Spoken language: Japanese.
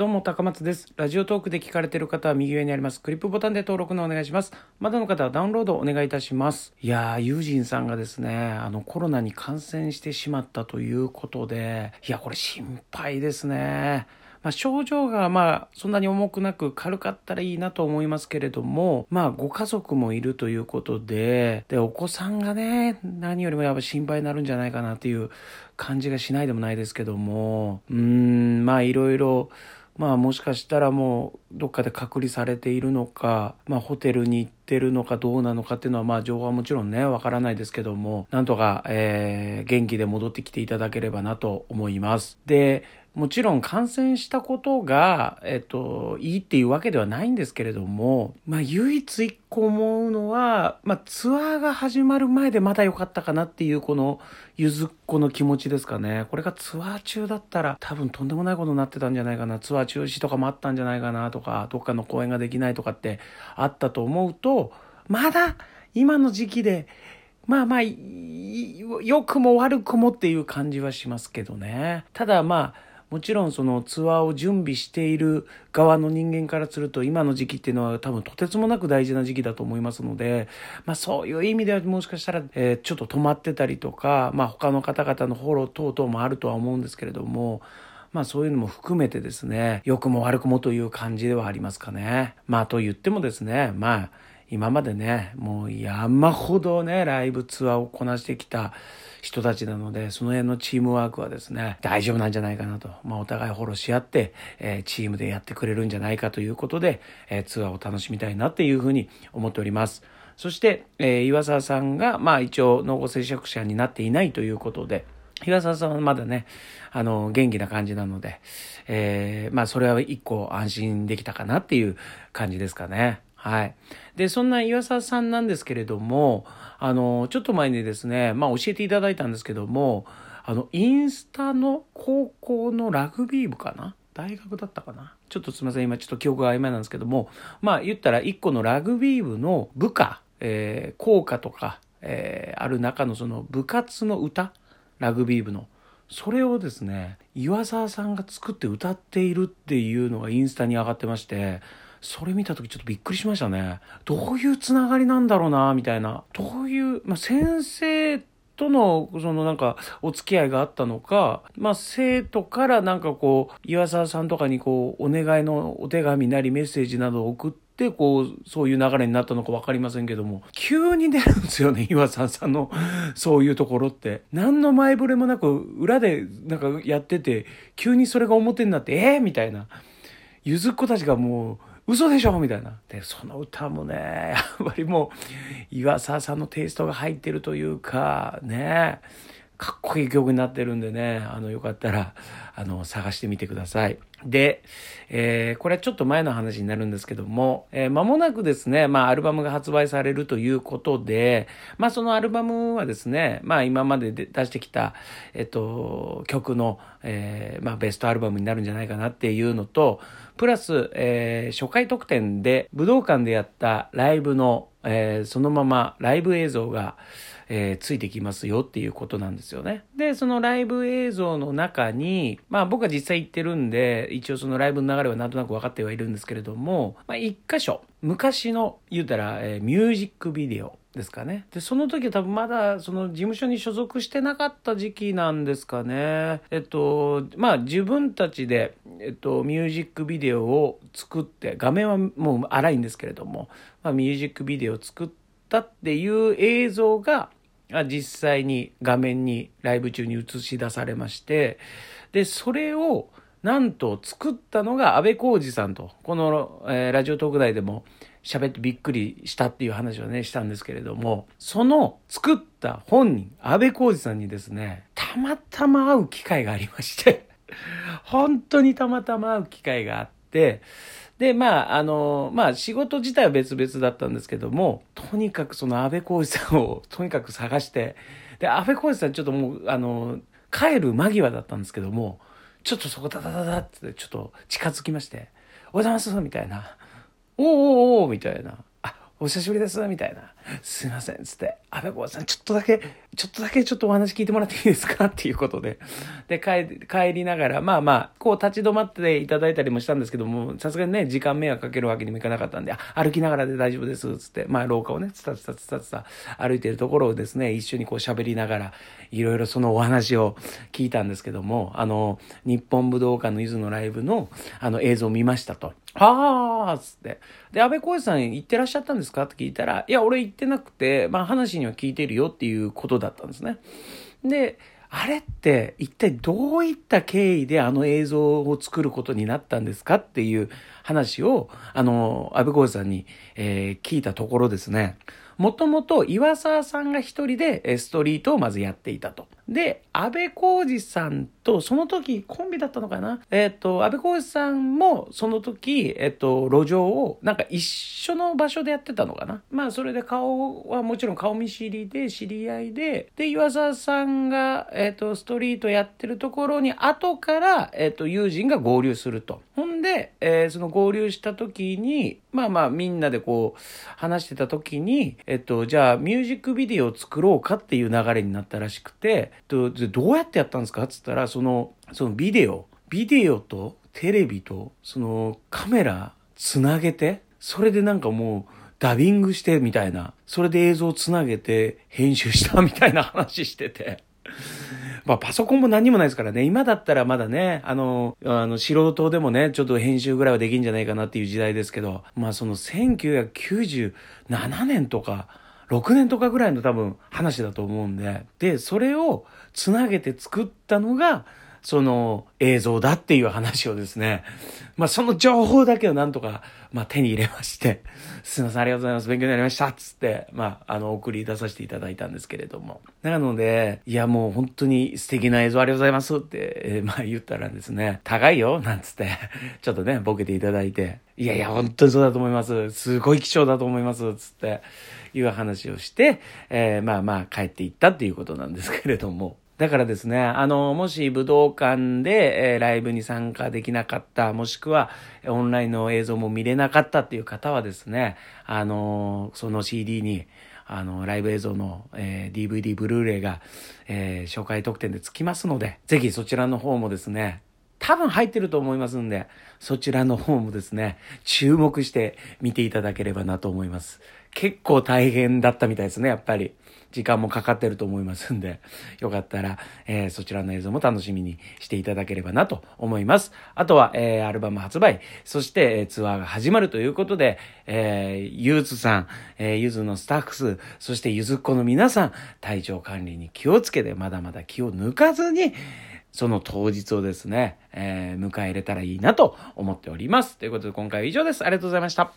どうも、高松です。ラジオトークで聞かれている方は右上にありますクリップボタンで登録のお願いします。まだの方はダウンロードお願いいたします。いやー、ユージンさんがですね、あのコロナに感染してしまったということで、いや、これ心配ですね。まあ、症状がまあそんなに重くなく軽かったらいいなと思いますけれども、まあご家族もいるということで、で、お子さんがね、何よりもやっぱ心配になるんじゃないかなっていう感じがしないでもないですけども、うーん、まあいろいろ、まあもしかしたらもうどっかで隔離されているのか、まあホテルに行ってるのかどうなのかっていうのはまあ情報はもちろんね、わからないですけども、なんとか、えー、元気で戻ってきていただければなと思います。で、もちろん感染したことが、えっと、いいっていうわけではないんですけれども、まあ唯一一個思うのは、まあツアーが始まる前でまだ良かったかなっていうこのゆずっこの気持ちですかね。これがツアー中だったら多分とんでもないことになってたんじゃないかな。ツアー中止とかもあったんじゃないかなとか、どっかの公演ができないとかってあったと思うと、まだ今の時期でまあまあ、良くも悪くもっていう感じはしますけどね。ただまあ、もちろんそのツアーを準備している側の人間からすると今の時期っていうのは多分とてつもなく大事な時期だと思いますので、まあそういう意味ではもしかしたら、えー、ちょっと止まってたりとか、まあ他の方々のフォロー等々もあるとは思うんですけれども、まあそういうのも含めてですね、良くも悪くもという感じではありますかね。まあと言ってもですね、まあ今までね、もう山ほどね、ライブツアーをこなしてきた人たちなので、その辺のチームワークはですね、大丈夫なんじゃないかなと。まあお互いフォローし合って、えー、チームでやってくれるんじゃないかということで、えー、ツアーを楽しみたいなっていうふうに思っております。そして、えー、岩沢さんが、まあ一応濃厚接触者になっていないということで、岩沢さんはまだね、あの、元気な感じなので、えー、まあそれは一個安心できたかなっていう感じですかね。はい。で、そんな岩沢さんなんですけれども、あの、ちょっと前にですね、まあ教えていただいたんですけども、あの、インスタの高校のラグビー部かな？大学だったかな？ちょっとすみません、今ちょっと記憶が曖昧なんですけども、まあ言ったら一個のラグビー部の部下、えー、校歌とか、えー、ある中のその部活の歌、ラグビー部の、それをですね、岩沢さんが作って歌っているっていうのがインスタに上がってまして、それ見た時ちょっとびっくりしましたね。どういうつながりなんだろうな、みたいな。どういう、まあ、先生との、そのなんか、お付き合いがあったのか、まあ、生徒からなんかこう、岩沢さんとかにこう、お願いのお手紙なりメッセージなどを送って、こう、そういう流れになったのか分かりませんけども、急に出るんですよね、岩沢さんの、そういうところって。何の前触れもなく、裏でなんかやってて、急にそれが表になって、えー、みたいな。ゆずっ子たちがもう、嘘でしょ？みたいな。で、その歌もね、やっぱりもう、岩沢さんのテイストが入ってるというか、ね、かっこいい曲になってるんでね、あの、よかったら、あの、探してみてください。で、えー、これはちょっと前の話になるんですけども、えー、間もなくですね、まあ、アルバムが発売されるということで、まあ、そのアルバムはですね、まあ、今までで出してきた、えっと、曲の、えー、まあ、ベストアルバムになるんじゃないかなっていうのと、プラス、えー、初回特典で武道館でやったライブの、えー、そのままライブ映像が、えー、ついてきますよっていうことなんですよね。で、そのライブ映像の中に、まあ僕は実際行ってるんで、一応そのライブの流れはなんとなく分かってはいるんですけれども、まあ一箇所、昔の言うたら、えー、ミュージックビデオですかね。で、その時は多分まだその事務所に所属してなかった時期なんですかね。えっと、まあ自分たちで、えっと、ミュージックビデオを作って、画面はもう荒いんですけれども、まあミュージックビデオを作ったっていう映像が、実際に画面にライブ中に映し出されましてでそれをなんと作ったのが安倍浩二さんとこの、えー、ラジオトーク内でも喋ってびっくりしたっていう話をねしたんですけれどもその作った本人安倍浩二さんにですねたまたま会う機会がありまして 本当にたまたま会う機会があってで、まあ、あの、まあ、仕事自体は別々だったんですけども、とにかくその安倍浩二さんをとにかく探して、で、安倍浩二さんちょっともう、あの、帰る間際だったんですけども、ちょっとそこダダダダってちょっと近づきまして、おはようございますみたいな。おーおーおーみたいな。お久しぶりですみたいな。すいません、つって、安倍浩さん、ちょっとだけ、ちょっとだけちょっとお話聞いてもらっていいですか？っていうことで。で、帰、帰りながら、まあまあ、こう立ち止まっていただいたりもしたんですけども、さすがにね、時間迷惑かけるわけにもいかなかったんで、歩きながらで大丈夫です、つって、まあ廊下をね、つたつたつたつた歩いてるところをですね、一緒にこう喋りながら、いろいろそのお話を聞いたんですけども、あの、日本武道館の伊豆のライブの、あの映像を見ましたと。ああつって。で、安倍浩二さん行ってらっしゃったんですか？って聞いたら、いや、俺行ってなくて、まあ話には聞いてるよっていうことだったんですね。で、あれって一体どういった経緯であの映像を作ることになったんですか？っていう話を、あの、安倍浩二さんに、えー、聞いたところですね。もともと岩沢さんが一人でストリートをまずやっていたと。で、安倍浩二さんと、その時コンビだったのかな？えっ、ー、と、安倍浩二さんもその時、えっ、ー、と、路上をなんか一緒の場所でやってたのかな？まあ、それで顔はもちろん顔見知りで知り合いで、で、岩沢さんが、えっ、ー、と、ストリートやってるところに後から、えっ、と、友人が合流すると。ほんで、えその合流した時に、まあまあみんなでこう話してた時に、えっと、じゃあミュージックビデオを作ろうかっていう流れになったらしくて、えっと、どうやってやったんですか？っつったら、その、そのビデオ、ビデオとテレビと、そのカメラつなげて、それでなんかもう、ダビングしてみたいな、それで映像をつなげて編集したみたいな話してて。まあパソコンも何にもないですからね、今だったらまだね、あの、あの素人でもね、ちょっと編集ぐらいはできんじゃないかなっていう時代ですけど、まあその1997年とか、6年とかぐらいの多分話だと思うんで、で、それをつなげて作ったのが、その映像だっていう話をですね、まあその情報だけをなんとか、まあ手に入れまして、すいません、ありがとうございます、勉強になりましたつって、まああの送り出させていただいたんですけれども。なので、いやもう本当に素敵な映像ありがとうございますって、えー、まあ言ったらですね、高いよなんつって、ちょっとね、ボケていただいて、いやいや、本当にそうだと思います。すごい貴重だと思います。つって、いう話をして、えー、まあまあ帰っていったっていうことなんですけれども。だからですね、あの、もし武道館で、えー、ライブに参加できなかった、もしくはオンラインの映像も見れなかったっていう方はですね、あの、その CD に、あの、ライブ映像の、えー、DVD、ブルーレイが、えー、紹介特典でつきますので、ぜひそちらの方もですね、多分入ってると思いますんで、そちらの方もですね、注目して見ていただければなと思います。結構大変だったみたいですね、やっぱり。時間もかかってると思いますんで、よかったら、えー、そちらの映像も楽しみにしていただければなと思います。あとは、えー、アルバム発売、そして、えー、ツアーが始まるということで、えー、ゆうつさん、えー、ゆずのスタッフス、そしてゆずっ子の皆さん、体調管理に気をつけて、まだまだ気を抜かずに、その当日をですね、えー、迎え入れたらいいなと思っております。ということで今回は以上です。ありがとうございました。